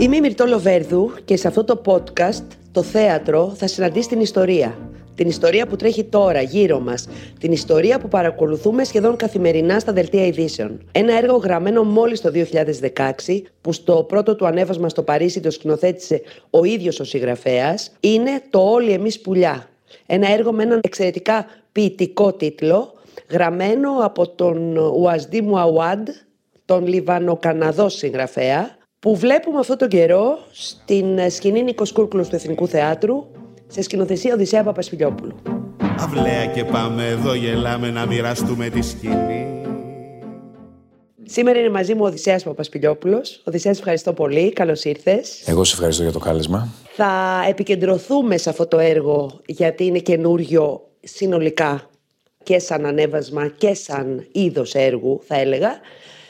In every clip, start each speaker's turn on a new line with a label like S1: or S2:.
S1: Είμαι η Μυρτώ Λοβέρδου και σε αυτό το podcast, το θέατρο, θα συναντήσει την ιστορία. Την ιστορία που τρέχει τώρα γύρω μας. Την ιστορία που παρακολουθούμε σχεδόν καθημερινά στα δελτία ειδήσεων. Ένα έργο γραμμένο μόλις το 2016, που στο πρώτο του ανέβασμα στο Παρίσι το σκηνοθέτησε ο ίδιος ο συγγραφέας, είναι το «Όλοι εμείς πουλιά». Ένα έργο με έναν εξαιρετικά ποιητικό τίτλο, γραμμένο από τον Ουαζδί Μουαουάντ, τον Λιβανοκαναδό συγγραφέα, που βλέπουμε αυτόν τον καιρό στην σκηνή Νίκος Κούρκουλος του Εθνικού Θεάτρου σε σκηνοθεσία Οδυσσέα Παπασπιλιόπουλου.
S2: Αυλαία και πάμε εδώ γελάμε να μοιραστούμε τη σκηνή.
S1: Σήμερα είναι μαζί μου ο Οδυσσέας Παπασπιλιόπουλος. Οδυσσέας, ευχαριστώ πολύ. Καλώς ήρθες.
S3: Εγώ σε ευχαριστώ για το κάλεσμα.
S1: Θα επικεντρωθούμε σε αυτό το έργο γιατί είναι καινούριο συνολικά και σαν ανέβασμα και σαν είδος έργου θα έλεγα.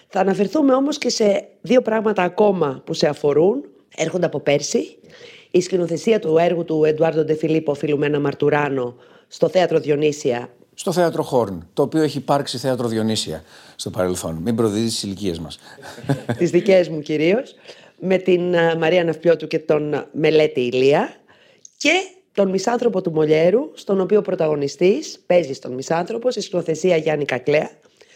S1: Θα αναφερθούμε όμως και σε δύο πράγματα ακόμα που σε αφορούν. Έρχονται από πέρσι. Η σκηνοθεσία του έργου του Εντουάρντο Ντεφιλίππο, Φιλουμένα Μαρτουράνο, στο θέατρο Διονύσια.
S3: Στο θέατρο Χόρν, το οποίο έχει υπάρξει θέατρο Διονύσια στο παρελθόν. Μην προδίδεις τις ηλικίες μας.
S1: τις δικές μου κυρίως. Με την Μαρία Ναυπιώτου και τον Μελέτη Ηλία. Και τον Μισάνθρωπο του Μολιέρου, στον οποίο πρωταγωνιστής παίζει στον Μισάνθρωπο, στη σκηνοθεσία Γιάννη Κακλέα,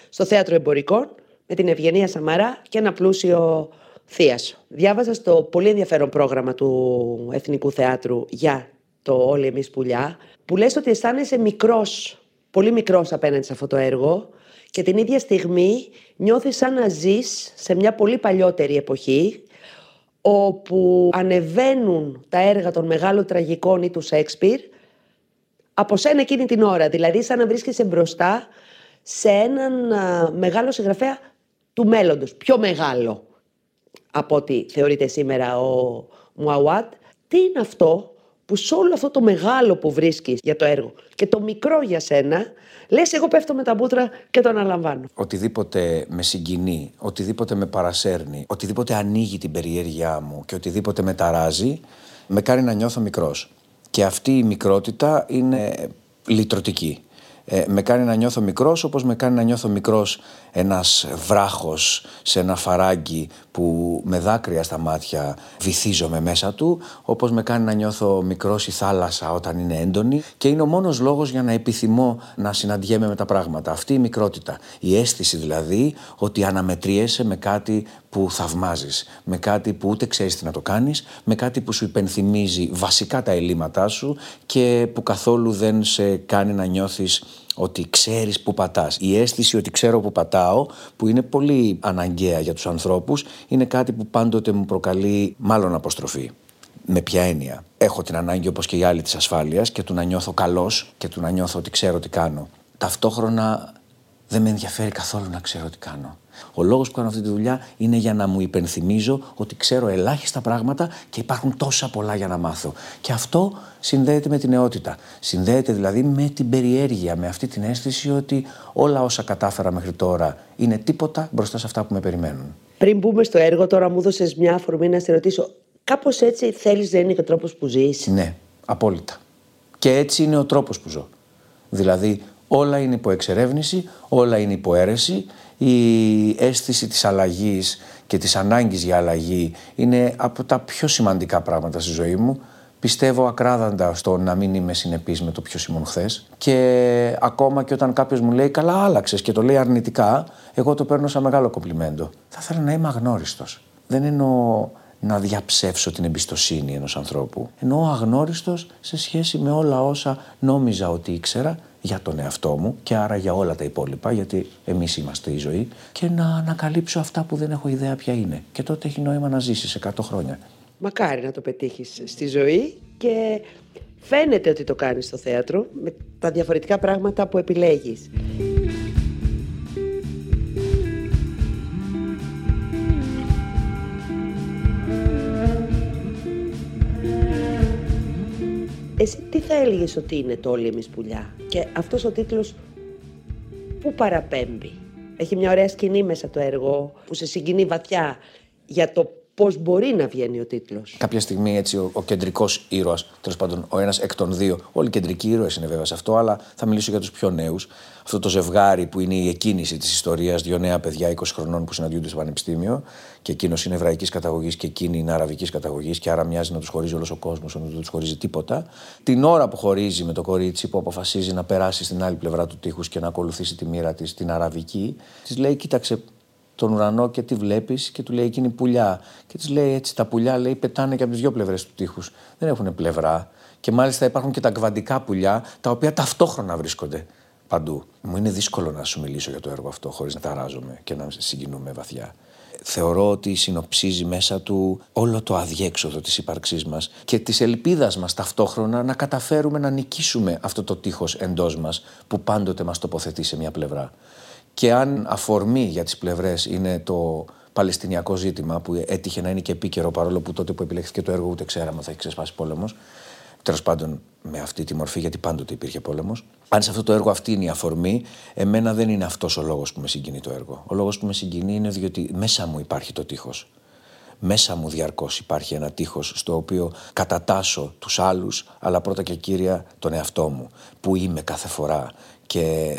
S1: στο θέατρο Εμπορικών, με την Ευγενία Σαμαρά και ένα πλούσιο θίασο. Διάβαζα στο πολύ ενδιαφέρον πρόγραμμα του Εθνικού Θεάτρου για το Όλοι Εμείς Πουλιά, που λες ότι αισθάνεσαι μικρός, πολύ μικρός απέναντι σε αυτό το έργο και την ίδια στιγμή νιώθεις σαν να ζεις σε μια πολύ παλιότερη εποχή, όπου ανεβαίνουν τα έργα των μεγάλων τραγικών ή του Σέξπιρ από σένα εκείνη την ώρα. Δηλαδή σαν να βρίσκεσαι μπροστά σε έναν μεγάλο συγγραφέα του μέλλοντος, πιο μεγάλο από ό,τι θεωρείται σήμερα ο Μουαουάτ. Τι είναι αυτό που σε όλο αυτό το μεγάλο που βρίσκεις για το έργο και το μικρό για σένα, λες εγώ πέφτω με τα μπούτρα και το αναλαμβάνω.
S3: Οτιδήποτε με συγκινεί, οτιδήποτε με παρασέρνει, οτιδήποτε ανοίγει την περιέργειά μου και οτιδήποτε με ταράζει, με κάνει να νιώθω μικρός. Και αυτή η μικρότητα είναι λυτρωτική ε, με κάνει να νιώθω μικρός όπως με κάνει να νιώθω μικρός ένας βράχος σε ένα φαράγγι που με δάκρυα στα μάτια βυθίζομαι μέσα του όπως με κάνει να νιώθω μικρός η θάλασσα όταν είναι έντονη και είναι ο μόνος λόγος για να επιθυμώ να συναντιέμαι με τα πράγματα. Αυτή η μικρότητα, η αίσθηση δηλαδή ότι αναμετριέσαι με κάτι που θαυμάζεις, με κάτι που ούτε ξέρεις τι να το κάνεις, με κάτι που σου υπενθυμίζει βασικά τα ελλείμματά σου και που καθόλου δεν σε κάνει να νιώθεις ότι ξέρεις που πατάς. Η αίσθηση ότι ξέρω που πατάω, που είναι πολύ αναγκαία για τους ανθρώπους, είναι κάτι που πάντοτε μου προκαλεί μάλλον αποστροφή. Με ποια έννοια; Έχω την ανάγκη όπως και οι άλλοι της ασφάλειας και του να νιώθω καλός και του να νιώθω ότι ξέρω τι κάνω. Ταυτόχρονα δεν με ενδιαφέρει καθόλου να ξέρω τι κάνω. Ο λόγος που κάνω αυτή τη δουλειά είναι για να μου υπενθυμίζω ότι ξέρω ελάχιστα πράγματα και υπάρχουν τόσα πολλά για να μάθω. Και αυτό συνδέεται με την νεότητα. Συνδέεται δηλαδή με την περιέργεια, με αυτή την αίσθηση ότι όλα όσα κατάφερα μέχρι τώρα είναι τίποτα μπροστά σε αυτά που με περιμένουν.
S1: Πριν μπούμε στο έργο, τώρα μου έδωσες μια αφορμή να σε ρωτήσω. Κάπως έτσι θέλεις να είναι και ο τρόπος που ζεις;
S3: Ναι, απόλυτα. Και έτσι είναι ο τρόπος που ζω. Δηλαδή, όλα είναι υπό εξερεύνηση, όλα είναι υπό αίρεση η αίσθηση της αλλαγής και της ανάγκης για αλλαγή είναι από τα πιο σημαντικά πράγματα στη ζωή μου. Πιστεύω ακράδαντα στο να μην είμαι συνεπής με το ποιο ήμουν χθες. Και ακόμα και όταν κάποιος μου λέει καλά, άλλαξες και το λέει αρνητικά, εγώ το παίρνω σαν μεγάλο κομπλιμέντο. Θα ήθελα να είμαι αγνώριστος. Δεν εννοώ να διαψεύσω την εμπιστοσύνη ενός ανθρώπου. Εννοώ αγνώριστος σε σχέση με όλα όσα νόμιζα ότι ήξερα για τον εαυτό μου και άρα για όλα τα υπόλοιπα, γιατί εμείς είμαστε η ζωή, και να ανακαλύψω αυτά που δεν έχω ιδέα ποια είναι. Και τότε έχει νόημα να ζήσεις 100 χρόνια.
S1: Μακάρι να το πετύχεις στη ζωή και φαίνεται ότι το κάνεις στο θέατρο με τα διαφορετικά πράγματα που επιλέγεις. Εσύ τι θα έλεγες ότι είναι το όλοι εμείς πουλιά; Και αυτός ο τίτλος πού παραπέμπει; Έχει μια ωραία σκηνή μέσα το έργο που σε συγκινεί βαθιά για το πώς μπορεί να βγαίνει ο τίτλος.
S3: Κάποια στιγμή έτσι ο, ο κεντρικός ήρωας, τέλος πάντων ο ένας εκ των δύο, όλοι οι κεντρικοί ήρωες είναι βέβαια σε αυτό, αλλά θα μιλήσω για τους πιο νέους. Αυτό το ζευγάρι που είναι η εκκίνηση της ιστορίας, δύο νέα παιδιά 20 χρονών που συναντιούνται στο πανεπιστήμιο και εκείνος είναι εβραϊκής καταγωγής και εκείνη είναι αραβικής καταγωγής και άρα μοιάζει να τους χωρίζει όλος ο κόσμος, ενώ δεν τους χωρίζει τίποτα. Την ώρα που χωρίζει με το κορίτσι που αποφασίζει να περάσει στην άλλη πλευρά του τείχους και να ακολουθήσει τη μοίρα της, την αραβική, της λέει: Κοίταξε, τον ουρανό και τι βλέπεις και του λέει εκείνη πουλιά. Και της λέει έτσι: Τα πουλιά λέει πετάνε και από τις δύο πλευρές του τείχου. Δεν έχουν πλευρά. Και μάλιστα υπάρχουν και τα κβαντικά πουλιά τα οποία ταυτόχρονα βρίσκονται παντού. Μου είναι δύσκολο να σου μιλήσω για το έργο αυτό χωρίς να ταράζομαι και να συγκινούμε βαθιά. Θεωρώ ότι συνοψίζει μέσα του όλο το αδιέξοδο της ύπαρξής μας και της ελπίδας μας ταυτόχρονα να καταφέρουμε να νικήσουμε αυτό το τείχος εντός μας που πάντοτε μας τοποθετεί σε μια πλευρά. Και αν αφορμή για τις πλευρές είναι το Παλαιστινιακό ζήτημα που έτυχε να είναι και επίκαιρο παρόλο που τότε που επιλέχθηκε το έργο ούτε ξέραμε θα έχει ξεσπάσει πόλεμος τέλος πάντων με αυτή τη μορφή, γιατί πάντοτε υπήρχε πόλεμος. Αν σε αυτό το έργο αυτή είναι η αφορμή, εμένα δεν είναι αυτός ο λόγος που με συγκινεί το έργο. Ο λόγος που με συγκινεί είναι διότι μέσα μου υπάρχει το τείχος. Μέσα μου διαρκώς υπάρχει ένα τείχος στο οποίο κατατάσω τους άλλους, αλλά πρώτα και κύρια τον εαυτό μου. Που είμαι κάθε φορά και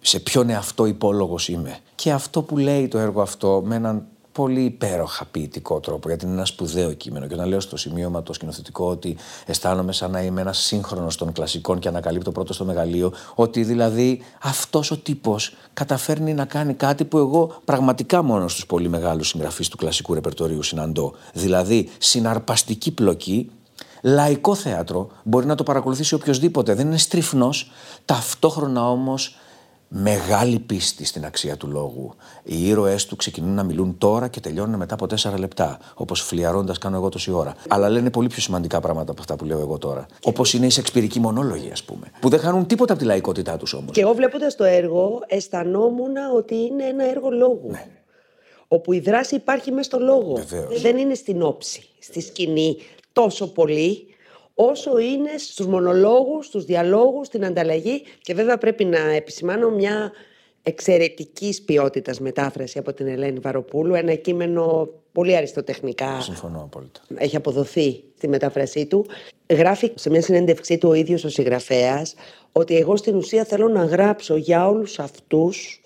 S3: σε ποιον εαυτό υπόλογος είμαι. Και αυτό που λέει το έργο αυτό με έναν πολύ υπέροχα ποιητικό τρόπο, γιατί είναι ένα σπουδαίο κείμενο. Και όταν λέω στο σημείωμα το σκηνοθετικό ότι αισθάνομαι σαν να είμαι ένας σύγχρονος των κλασικών και ανακαλύπτω πρώτος στο μεγαλείο, ότι δηλαδή αυτός ο τύπος καταφέρνει να κάνει κάτι που εγώ πραγματικά μόνο στους πολύ μεγάλους συγγραφείς του κλασικού ρεπερτορίου συναντώ. Δηλαδή συναρπαστική πλοκή λαϊκό θέατρο μπορεί να το παρακολουθήσει οποιοδήποτε. Δεν είναι στριφνός, ταυτόχρονα όμως μεγάλη πίστη στην αξία του λόγου. Οι ήρωές του ξεκινούν να μιλούν τώρα και τελειώνουν μετά από τέσσερα λεπτά. Όπως φλιαρώντα κάνω εγώ τόση ώρα. Αλλά λένε πολύ πιο σημαντικά πράγματα από αυτά που λέω εγώ τώρα. Όπως είναι οι σεξπυρικοί μονόλογοι, ας πούμε. Που δεν χάνουν τίποτα από τη λαϊκότητά τους όμως.
S1: Και εγώ βλέποντας το έργο, αισθανόμουν ότι είναι ένα έργο λόγου.
S3: Ναι.
S1: Όπου η δράση υπάρχει μέσα στο λόγο.
S3: Βεβαίως.
S1: Δεν είναι στην όψη, στη σκηνή τόσο πολύ, όσο είναι στους μονολόγους, στους διαλόγους, στην ανταλλαγή και βέβαια πρέπει να επισημάνω μια εξαιρετικής ποιότητας μετάφραση από την Ελένη Βαροπούλου, ένα κείμενο πολύ αριστοτεχνικά
S3: Συμφωνώ απόλυτα.
S1: έχει αποδοθεί στη μετάφρασή του. Γράφει σε μια συνέντευξή του ο ίδιος ο συγγραφέας ότι εγώ στην ουσία θέλω να γράψω για όλους αυτούς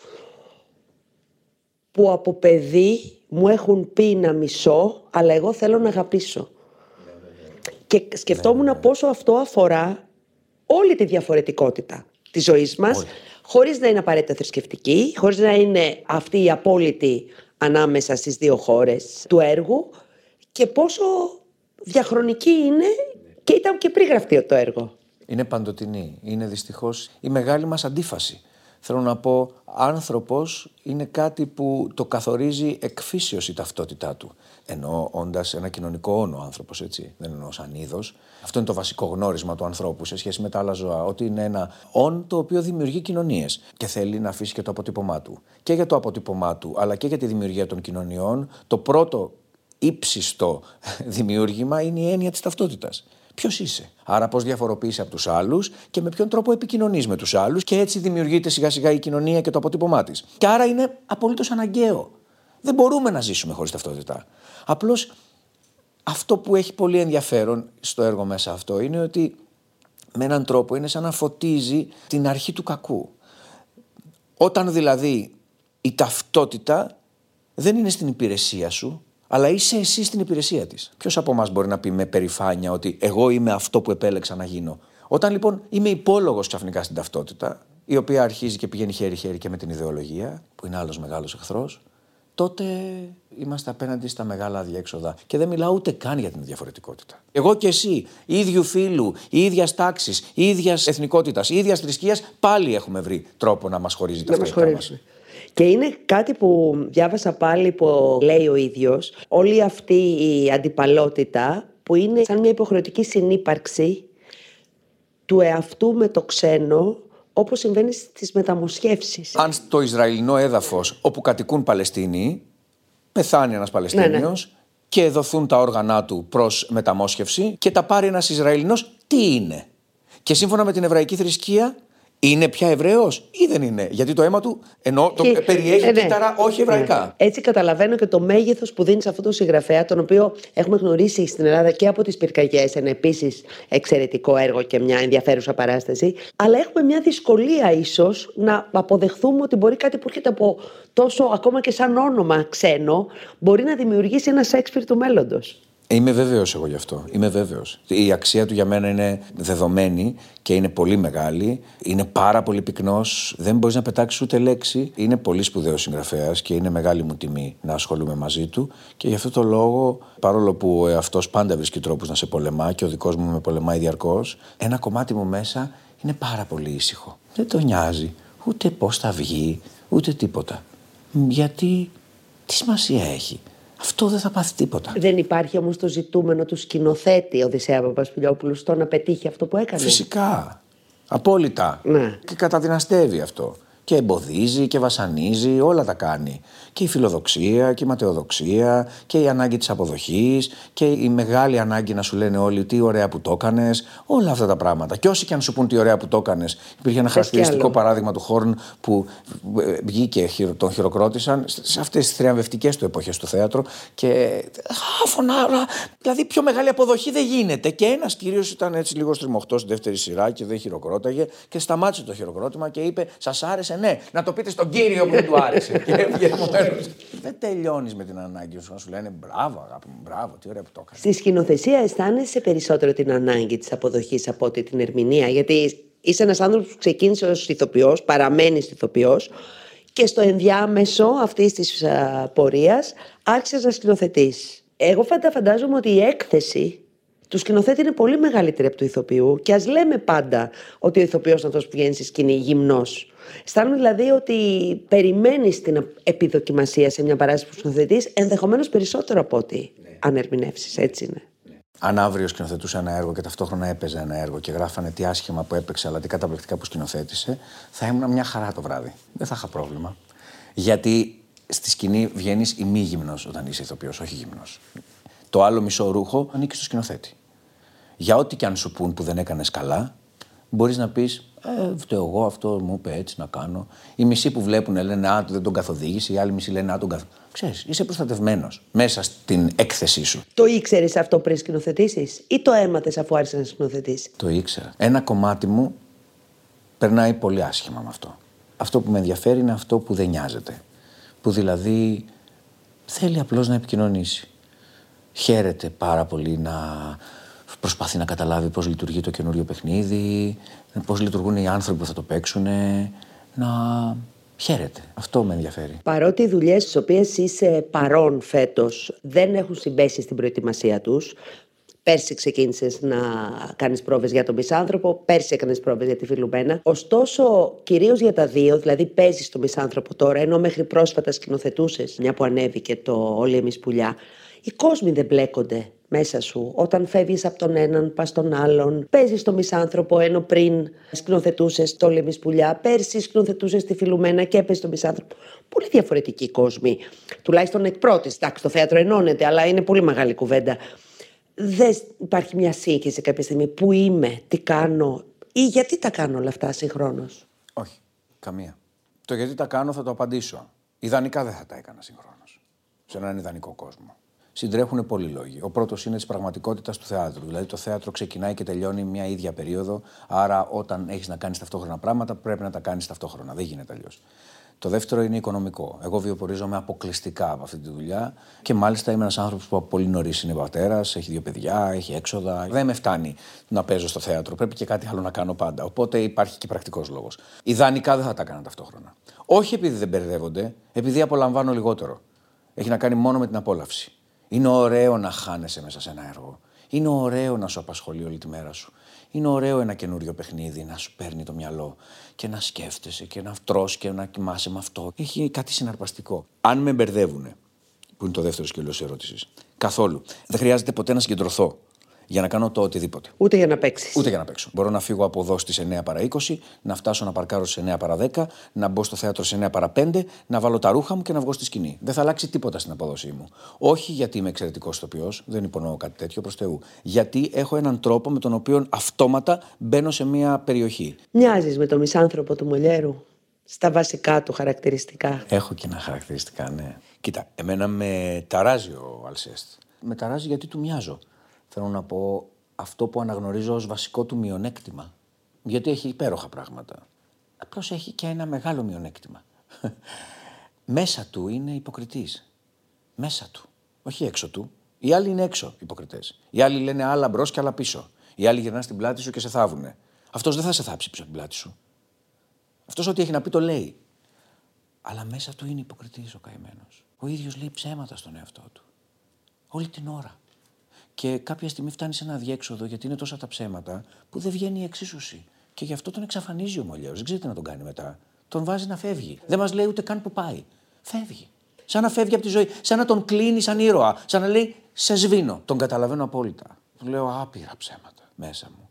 S1: που από παιδί μου έχουν πει να μισώ, αλλά εγώ θέλω να αγαπήσω. Και σκεφτόμουν πόσο αυτό αφορά όλη τη διαφορετικότητα της ζωής μας,
S3: Όλη.
S1: χωρίς να είναι απαραίτητα θρησκευτική, χωρίς να είναι αυτή η απόλυτη ανάμεσα στις δύο χώρες του έργου και πόσο διαχρονική είναι και ήταν και πριν γραφτεί το έργο.
S3: Είναι παντοτινή. Είναι δυστυχώς η μεγάλη μας αντίφαση. Θέλω να πω, άνθρωπος είναι κάτι που το καθορίζει εκφύσεως η ταυτότητά του. Ενώ όντας ένα κοινωνικό όνο άνθρωπος, έτσι. Δεν εννοώ σαν είδος. Αυτό είναι το βασικό γνώρισμα του ανθρώπου σε σχέση με τα άλλα ζώα. Ότι είναι ένα όν το οποίο δημιουργεί κοινωνίες και θέλει να αφήσει και το αποτύπωμά του. Και για το αποτύπωμά του, αλλά και για τη δημιουργία των κοινωνιών, το πρώτο ύψιστο δημιούργημα είναι η έννοια της ταυτότητας. Ποιος είσαι; Άρα, πώς διαφοροποιείσαι από τους άλλους και με ποιον τρόπο επικοινωνείς με τους άλλους και έτσι δημιουργείται σιγά σιγά η κοινωνία και το αποτύπωμά της. Και άρα είναι απολύτως αναγκαίο. Δεν μπορούμε να ζήσουμε χωρίς ταυτότητα. Απλώς αυτό που έχει πολύ ενδιαφέρον στο έργο μέσα αυτό είναι ότι με έναν τρόπο είναι σαν να φωτίζει την αρχή του κακού. Όταν δηλαδή η ταυτότητα δεν είναι στην υπηρεσία σου, αλλά είσαι εσύ στην υπηρεσία της. Ποιος από εμάς μπορεί να πει με περηφάνεια ότι εγώ είμαι αυτό που επέλεξα να γίνω; Όταν λοιπόν είμαι υπόλογος ξαφνικά στην ταυτότητα, η οποία αρχίζει και πηγαίνει χέρι-χέρι και με την ιδεολογία, που είναι άλλος μεγάλος εχθρός, τότε είμαστε απέναντι στα μεγάλα αδιέξοδα. Και δεν μιλάω ούτε καν για την διαφορετικότητα. Εγώ και εσύ, ίδιου φίλου, ίδιας τάξης, ίδιας εθνικότητας, ίδιας θρησκείας, πάλι έχουμε βρει τρόπο να μας χωρίζει τα
S1: να μας
S3: αυτοκίνητα
S1: χωρίσουν. Και είναι κάτι που διάβασα πάλι που λέει ο ίδιος, όλη αυτή η αντιπαλότητα που είναι σαν μια υποχρεωτική συνύπαρξη του εαυτού με το ξένο, όπως συμβαίνει στις μεταμοσχεύσεις.
S3: Αν στο Ισραηλινό έδαφος όπου κατοικούν Παλαιστίνοι, πεθάνει ένας Παλαιστίνιος
S1: Ναι,
S3: και δοθούν τα όργανα του προς μεταμόσχευση και τα πάρει ένας Ισραηλινός, τι είναι; Και σύμφωνα με την εβραϊκή θρησκεία, είναι πια Εβραίος ή δεν είναι; Γιατί το αίμα του ενώ το
S1: Και-
S3: περιέχει
S1: ε, ναι.
S3: κύτταρα όχι εβραϊκά.
S1: Ναι. Έτσι καταλαβαίνω και το μέγεθος που δίνεις σε αυτό το συγγραφέα, τον οποίο έχουμε γνωρίσει στην Ελλάδα και από τις πυρκαγιές, ένα επίσης εξαιρετικό έργο και μια ενδιαφέρουσα παράσταση. Αλλά έχουμε μια δυσκολία ίσως να αποδεχθούμε ότι μπορεί κάτι που έρχεται από τόσο, ακόμα και σαν όνομα ξένο, μπορεί να δημιουργήσει ένα Σέξπιρ του μέλλοντος.
S3: Είμαι βέβαιος εγώ γι' αυτό. Είμαι βέβαιος. Η αξία του για μένα είναι δεδομένη και είναι πολύ μεγάλη. Είναι πάρα πολύ πυκνός. Δεν μπορείς να πετάξεις ούτε λέξη. Είναι πολύ σπουδαίος συγγραφέας και είναι μεγάλη μου τιμή να ασχολούμαι μαζί του. Και γι' αυτό το λόγο, παρόλο που αυτό πάντα βρίσκει τρόπους να σε πολεμά και ο δικός μου με πολεμάει διαρκώς, ένα κομμάτι μου μέσα είναι πάρα πολύ ήσυχο. Δεν το νοιάζει ούτε πώς θα βγει, ούτε τίποτα. Γιατί τι σημασία έχει; Αυτό δεν θα πάθει τίποτα.
S1: Δεν υπάρχει όμως το ζητούμενο του σκηνοθέτη Οδυσσέα Παπασπιλιόπουλου στο να πετύχει αυτό που έκανε.
S3: Φυσικά. Απόλυτα.
S1: Ναι.
S3: Και καταδυναστεύει αυτό. Και εμποδίζει και βασανίζει, όλα τα κάνει. Και η φιλοδοξία και η ματαιοδοξία και η ανάγκη της αποδοχής και η μεγάλη ανάγκη να σου λένε όλοι τι ωραία που το έκανες. Όλα αυτά τα πράγματα. Και όσοι και αν σου πούν τι ωραία που το έκανες, υπήρχε ένα
S1: κι
S3: χαρακτηριστικό
S1: άλλο.
S3: παράδειγμα του Χόρν που ε, βγήκε, χειρο- τον χειροκρότησαν σε αυτές τις θριαμβευτικές του εποχές στο θέατρο και α, φωνάρα, δηλαδή πιο μεγάλη αποδοχή δεν γίνεται. Και ένας κύριος ήταν έτσι λίγο στριμωχτός στη δεύτερη σειρά και δεν χειροκρόταγε και σταμάτησε το χειροκρότημα και είπε «Σας άρεσε, ναι, να το πείτε στον κύριο που δεν του άρεσε». και έβγαινε επομένως. Δεν τελειώνεις με την ανάγκη σου να σου λένε «Μπράβο αγάπη μου, μπράβο, τι ωραία που το έκανες».
S1: Στη σκηνοθεσία αισθάνεσαι περισσότερο την ανάγκη της αποδοχής από ότι την ερμηνεία, γιατί είσαι ένας άνθρωπος που ξεκίνησε ως ηθοποιός, παραμένεις ηθοποιός και στο ενδιάμεσο αυτής της α, πορείας άρχισες να σκηνοθετείς. Εγώ φαντα, φαντάζομαι ότι η έκθεση του σκηνοθέτη είναι πολύ μεγαλύτερη από του ηθοποιού και ας λέμε πάντα ότι ο ηθοποιός είναι αυτός που βγαίνει στη σκηνή γυμνός. Αισθάνομαι δηλαδή ότι περιμένεις την επιδοκιμασία σε μια παράσταση που σκηνοθετείς ενδεχομένως περισσότερο από ότι αν ερμηνεύσεις, έτσι είναι.
S3: Αν αύριο σκηνοθετούσε ένα έργο και ταυτόχρονα έπαιζε ένα έργο και γράφανε τι άσχημα που έπαιξε, αλλά τι καταπληκτικά που σκηνοθέτησε, θα ήμουν μια χαρά το βράδυ. Δεν θα είχα πρόβλημα. Γιατί στη σκηνή βγαίνεις ημίγυμνος όταν είσαι ηθοποιός, όχι γυμνός. Το άλλο μισό ρούχο ανήκει στο σκηνοθέτη. Για ό,τι και αν σου πούν που δεν έκανες καλά, μπορείς να πεις: Ε, φταίω εγώ, αυτό μου είπε έτσι να κάνω. Οι μισοί που βλέπουν λένε Α, δεν τον καθοδήγησε, οι άλλοι μισοί λένε Α, τον καθοδήγησε. Ξέρεις, είσαι προστατευμένος μέσα στην έκθεσή σου.
S1: Το ήξερες αυτό πριν σκηνοθετήσεις ή το έμαθε αφού άρχισες να σκηνοθετήσεις;
S3: Το ήξερα. Ένα κομμάτι μου περνάει πολύ άσχημα με αυτό. Αυτό που με ενδιαφέρει είναι αυτό που δεν νοιάζεται. Που δηλαδή θέλει απλώς να επικοινωνήσει. Χαίρεται πάρα πολύ να προσπαθεί να καταλάβει πώς λειτουργεί το καινούριο παιχνίδι, πώς λειτουργούν οι άνθρωποι που θα το παίξουν, να χαίρεται. Αυτό με ενδιαφέρει.
S1: Παρότι οι δουλειές στις οποίες είσαι παρόν φέτος δεν έχουν συμπέσει στην προετοιμασία τους, πέρσι ξεκίνησες να κάνεις πρόβες για τον Μισάνθρωπο, πέρσι έκανες πρόβες για τη Φιλουμένα. Ωστόσο, κυρίως για τα δύο, δηλαδή παίζεις τον Μισάνθρωπο τώρα, ενώ μέχρι πρόσφατα σκηνοθετούσες, μια που ανέβηκε το Όλοι εμείς πουλιά, οι κόσμοι δεν μπλέκονται μέσα σου. Όταν φεύγεις από τον έναν, πας στον άλλον. Παίζεις το μισάνθρωπο, ενώ πριν σκηνοθετούσες το Λεμί Πουλιά. Πέρσι σκηνοθετούσες τη Φιλουμένα και έπαιζες το μισάνθρωπο. Πολύ διαφορετικοί κόσμοι. Τουλάχιστον εκ πρώτης. Εντάξει, το θέατρο ενώνεται, αλλά είναι πολύ μεγάλη κουβέντα. Δεν υπάρχει μια σύγχυση κάποια στιγμή. Πού είμαι, τι κάνω ή γιατί τα κάνω όλα αυτά συγχρόνως;
S3: Όχι, καμία. Το γιατί τα κάνω θα το απαντήσω. Ιδανικά δεν θα τα έκανα συγχρόνως. Σε έναν ιδανικό κόσμο. Συντρέχουν πολλοί λόγοι. Ο πρώτος είναι της πραγματικότητας του θεάτρου. Δηλαδή, το θέατρο ξεκινάει και τελειώνει μια ίδια περίοδο. Άρα, όταν έχεις να κάνεις ταυτόχρονα πράγματα, πρέπει να τα κάνεις ταυτόχρονα. Δεν γίνεται αλλιώς. Το δεύτερο είναι οικονομικό. Εγώ βιοπορίζομαι αποκλειστικά από αυτή τη δουλειά και μάλιστα είμαι ένας άνθρωπος που από πολύ νωρίς είναι πατέρας, έχει δύο παιδιά, έχει έξοδα. Δεν με φτάνει να παίζω στο θέατρο. Πρέπει και κάτι άλλο να κάνω πάντα. Οπότε υπάρχει και πρακτικός λόγος. Ιδανικά δεν θα τα έκανα ταυτόχρονα. Όχι επειδή δεν μπερδεύονται, επειδή απολαμβάνω λιγότερο. Έχει να κάνει μόνο με την απόλαυση. Είναι ωραίο να χάνεσαι μέσα σε ένα έργο. Είναι ωραίο να σου απασχολεί όλη τη μέρα σου. Είναι ωραίο ένα καινούριο παιχνίδι να σου παίρνει το μυαλό και να σκέφτεσαι και να τρως και να κοιμάσαι με αυτό. Έχει κάτι συναρπαστικό. Αν με μπερδεύουν, που είναι το δεύτερο σκέλος της ερώτησης, καθόλου. Δεν χρειάζεται ποτέ να συγκεντρωθώ. Για να κάνω το οτιδήποτε.
S1: Ούτε για να παίξεις.
S3: Ούτε για να παίξω. Μπορώ να φύγω από εδώ στις 9 παρα 20, να φτάσω να παρκάρω στις 9 παρα 10, να μπω στο θέατρο στις 9 παρα 5, να βάλω τα ρούχα μου και να βγω στη σκηνή. Δεν θα αλλάξει τίποτα στην απόδοσή μου. Όχι γιατί είμαι εξαιρετικός ηθοποιός, δεν υπονοώ κάτι τέτοιο προς Θεού. Γιατί έχω έναν τρόπο με τον οποίο αυτόματα μπαίνω σε μια περιοχή.
S1: Μοιάζεις με τον μισάνθρωπο του Μολιέρου. Στα βασικά του χαρακτηριστικά.
S3: Έχω και ένα χαρακτηριστικά, ναι. Κοίτα, εμένα με ταράζει ο Αλσέστ. Με ταράζει γιατί του μοιάζω. Θέλω να πω αυτό που αναγνωρίζω ως βασικό του μειονέκτημα. Γιατί έχει υπέροχα πράγματα. Απλώς έχει και ένα μεγάλο μειονέκτημα. Μέσα του είναι υποκριτής. Μέσα του. Όχι έξω του. Οι άλλοι είναι έξω υποκριτές. Οι άλλοι λένε άλλα μπρος και άλλα πίσω. Οι άλλοι γυρνάνε στην πλάτη σου και σε θάβουνε. Αυτός δεν θα σε θάψει πίσω από την πλάτη σου. Αυτός ό,τι έχει να πει το λέει. Αλλά μέσα του είναι υποκριτής ο καημένος. Ο ίδιος λέει ψέματα στον εαυτό του. Όλη την ώρα. Και κάποια στιγμή φτάνει σε ένα διέξοδο γιατί είναι τόσα τα ψέματα που δεν βγαίνει η εξίσωση. Και γι' αυτό τον εξαφανίζει ο Μολιέρο. Δεν ξέρει τι να τον κάνει μετά. Τον βάζει να φεύγει. Δεν μας λέει ούτε καν που πάει. Φεύγει. Σαν να φεύγει από τη ζωή. Σαν να τον κλείνει σαν ήρωα. Σαν να λέει Σε σβήνω. Τον καταλαβαίνω απόλυτα. Του λέω άπειρα ψέματα μέσα μου.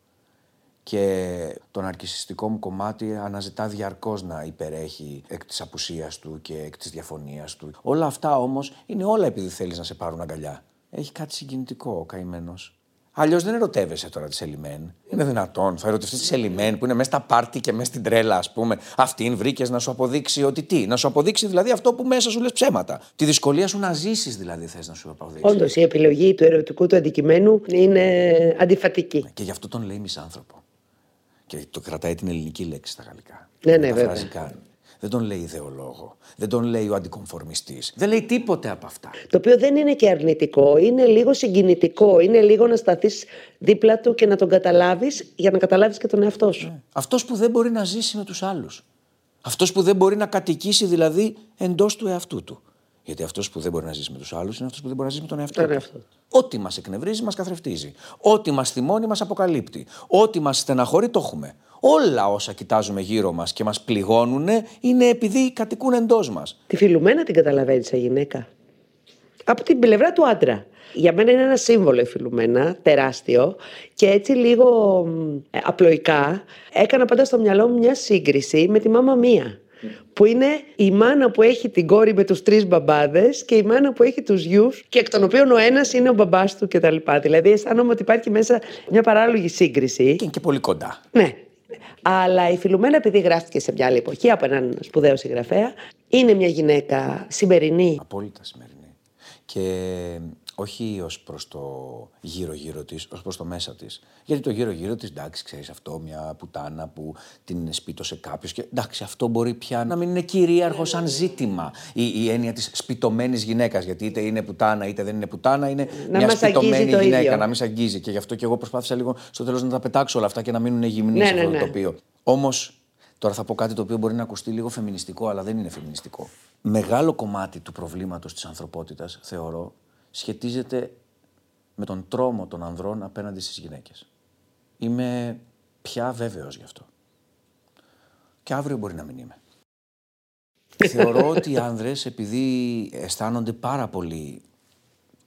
S3: Και το ναρκισιστικό μου κομμάτι αναζητά διαρκώς να υπερέχει εκ της απουσίας του και εκ της διαφωνίας του. Όλα αυτά όμως είναι όλα επειδή θέλεις να σε πάρουν αγκαλιά. Έχει κάτι συγκινητικό ο καημένος. Αλλιώς δεν ερωτεύεσαι τώρα τη Σελιμέν. Είναι δυνατόν. Θα ερωτευτείς τη Σελιμέν που είναι μέσα στα πάρτι και μέσα στην τρέλα, ας πούμε. Αυτήν βρήκες να σου αποδείξει ότι τι. Να σου αποδείξει δηλαδή αυτό που μέσα σου λες ψέματα. Τη δυσκολία σου να ζήσεις δηλαδή θες να σου αποδείξει.
S1: Όντως η επιλογή του ερωτικού του αντικειμένου είναι αντιφατική.
S3: Και γι' αυτό τον λέει μισάνθρωπο. Και το κρατάει την ελληνική λέξη στα γαλλικά.
S1: Ναι, ναι, βέβαια.
S3: Δεν τον λέει ιδεολόγο. Δεν τον λέει ο αντικομφορμιστής. Δεν λέει τίποτε από αυτά.
S1: Το οποίο δεν είναι και αρνητικό. Είναι λίγο συγκινητικό. Είναι λίγο να σταθείς δίπλα του και να τον καταλάβεις για να καταλάβεις και τον εαυτό σου. Ναι.
S3: Αυτός που δεν μπορεί να ζήσει με τους άλλους. Αυτός που δεν μπορεί να κατοικήσει δηλαδή εντός του εαυτού του. Γιατί αυτός που δεν μπορεί να ζήσει με τους άλλους είναι αυτός που δεν μπορεί να ζήσει με τον εαυτό του. Ό,τι μας εκνευρίζει, μας καθρεφτίζει. Ό,τι μας θυμώνει, μας αποκαλύπτει. Ό,τι μας στεναχωρεί, το έχουμε. Όλα όσα κοιτάζουμε γύρω μας και μας πληγώνουν είναι επειδή κατοικούν εντός μας.
S1: Τη φιλουμένα την καταλαβαίνεις σαν γυναίκα. Από την πλευρά του άντρα. Για μένα είναι ένα σύμβολο η φιλουμένα, τεράστιο. Και έτσι λίγο απλοϊκά έκανα πάντα στο μυαλό μου μια σύγκριση με τη μάμα μία που είναι η μάνα που έχει την κόρη με τους τρεις μπαμπάδες και η μάνα που έχει τους γιους και εκ των οποίων ο ένας είναι ο μπαμπάς του κτλ. Δηλαδή αισθάνομαι ότι υπάρχει μέσα μια παράλογη σύγκριση.
S3: Και είναι και πολύ κοντά.
S1: Ναι. Αλλά η Φιλουμένα, επειδή γράφτηκε σε μια άλλη εποχή από έναν σπουδαίο συγγραφέα, είναι μια γυναίκα σημερινή.
S3: Απόλυτα σημερινή. Και όχι ως προς το γύρω-γύρω της, ως προς το μέσα της. Γιατί το γύρω-γύρω της, εντάξει, ξέρεις αυτό, μια πουτάνα που την σπίτωσε κάποιος. Και εντάξει, αυτό μπορεί πια να μην είναι κυρίαρχο σαν ζήτημα. Η, η έννοια της σπιτωμένης γυναίκας. Γιατί είτε είναι πουτάνα είτε δεν είναι πουτάνα, είναι
S1: να
S3: μια σπιτωμένη γυναίκα,
S1: ίδιο.
S3: να μην σε αγγίζει. Και γι' αυτό και εγώ προσπάθησα λίγο στο τέλος να τα πετάξω όλα αυτά και να μείνουν γυμνοί
S1: ναι,
S3: σε αυτό
S1: ναι,
S3: το
S1: ναι.
S3: τοπίο. Όμως, τώρα θα πω κάτι το οποίο μπορεί να ακουστεί λίγο φεμινιστικό, αλλά δεν είναι φεμινιστικό. Μεγάλο κομμάτι του προβλήματος της ανθρωπότητας, θεωρώ, σχετίζεται με τον τρόμο των ανδρών απέναντι στις γυναίκες. Είμαι πια βέβαιος γι' αυτό. Και αύριο μπορεί να μην είμαι. Θεωρώ ότι οι άνδρες επειδή αισθάνονται πάρα πολύ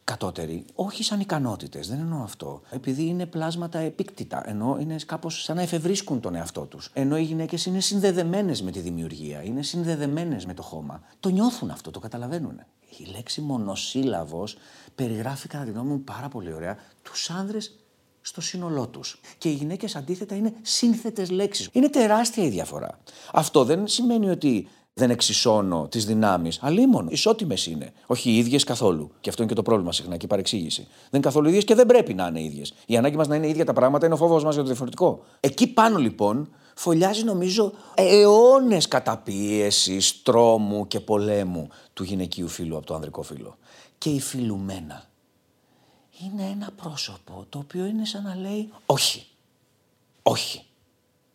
S3: κατώτεροι, όχι σαν ικανότητες, δεν εννοώ αυτό. Επειδή είναι πλάσματα επίκτητα, ενώ είναι κάπως σαν να εφευρίσκουν τον εαυτό τους. Ενώ οι γυναίκες είναι συνδεδεμένες με τη δημιουργία, είναι συνδεδεμένες με το χώμα. Το νιώθουν αυτό, το καταλαβαίνουν. Η λέξη μονοσύλλαβος περιγράφει κατά τη γνώμη μου πάρα πολύ ωραία τους άνδρες στο σύνολό τους. Και οι γυναίκες αντίθετα είναι σύνθετες λέξεις. Είναι τεράστια η διαφορά. Αυτό δεν σημαίνει ότι δεν εξισώνω τις δυνάμεις. Αλλήμον. Ισότιμες είναι. Όχι οι ίδιες καθόλου. Και αυτό είναι και το πρόβλημα συχνά και η παρεξήγηση. Δεν είναι καθόλου ίδιες και δεν πρέπει να είναι ίδιες. Η ανάγκη μας να είναι ίδια τα πράγματα είναι ο φόβος μας για το διαφορετικό. Εκεί πάνω λοιπόν φωλιάζει νομίζω αιώνες καταπίεσης, τρόμου και πολέμου του γυναικείου φύλου από το ανδρικό φύλο. Και η φιλουμένα είναι ένα πρόσωπο το οποίο είναι σαν να λέει όχι. Όχι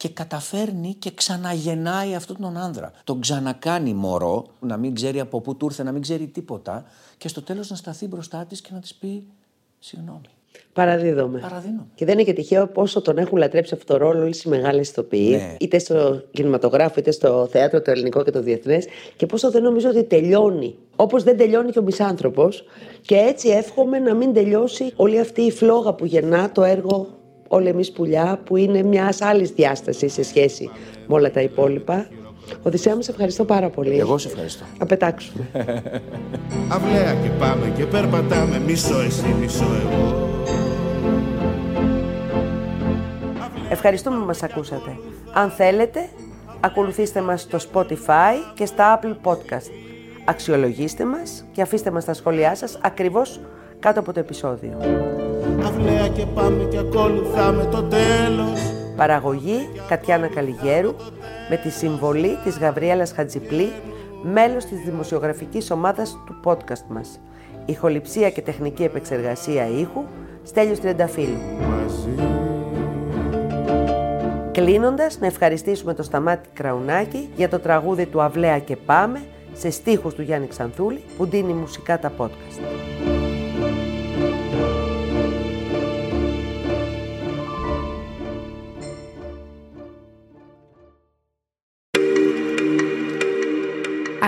S3: και καταφέρνει και ξαναγεννάει αυτόν τον άνδρα. Τον ξανακάνει μωρό, να μην ξέρει από πού του ήρθε, να μην ξέρει τίποτα και στο τέλος να σταθεί μπροστά της και να της πει συγγνώμη.
S1: Παραδίδομαι.
S3: Παραδίνω.
S1: Και δεν είναι και τυχαίο πόσο τον έχουν λατρέψει αυτό το ρόλο όλες οι μεγάλες ηθοποιοί,
S3: Ναι.
S1: είτε στο κινηματογράφο είτε στο θέατρο, το ελληνικό και το διεθνές, και πόσο δεν νομίζω ότι τελειώνει. Όπως δεν τελειώνει και ο μισάνθρωπος. Και έτσι εύχομαι να μην τελειώσει όλη αυτή η φλόγα που γεννά το έργο Όλοι εμείς πουλιά, που είναι μιας άλλης διάστασης σε σχέση με όλα τα υπόλοιπα. Οδυσσέα μου, σε ευχαριστώ πάρα πολύ.
S3: Εγώ σε ευχαριστώ.
S1: Να πετάξουμε.
S2: Αυλαία και πάμε και περπατάμε Μισό εσύ, μισό εγώ
S1: Ευχαριστούμε που μας ακούσατε. Αν θέλετε, ακολουθήστε μας στο Spotify και στα Apple Podcast. Αξιολογήστε μας και αφήστε μας τα σχόλιά σας ακριβώς κάτω από το επεισόδιο.
S2: Αυλαία και πάμε και ακολουθάμε το τέλος
S1: Παραγωγή Κατιάνα Καλιγέρου με τη συμβολή της Γαβριέλας Χατζιπλή, μέλος της δημοσιογραφικής ομάδας του podcast μας. Ηχοληψία και τεχνική επεξεργασία ήχου Στέλιος Τριανταφύλου.
S2: μαζί
S1: Κλείνοντας, να ευχαριστήσουμε το Σταμάτη Κραουνάκη για το τραγούδι του Αυλαία και Πάμε σε στίχους του Γιάννη Ξανθούλη που δίνει μουσικά τα podcast.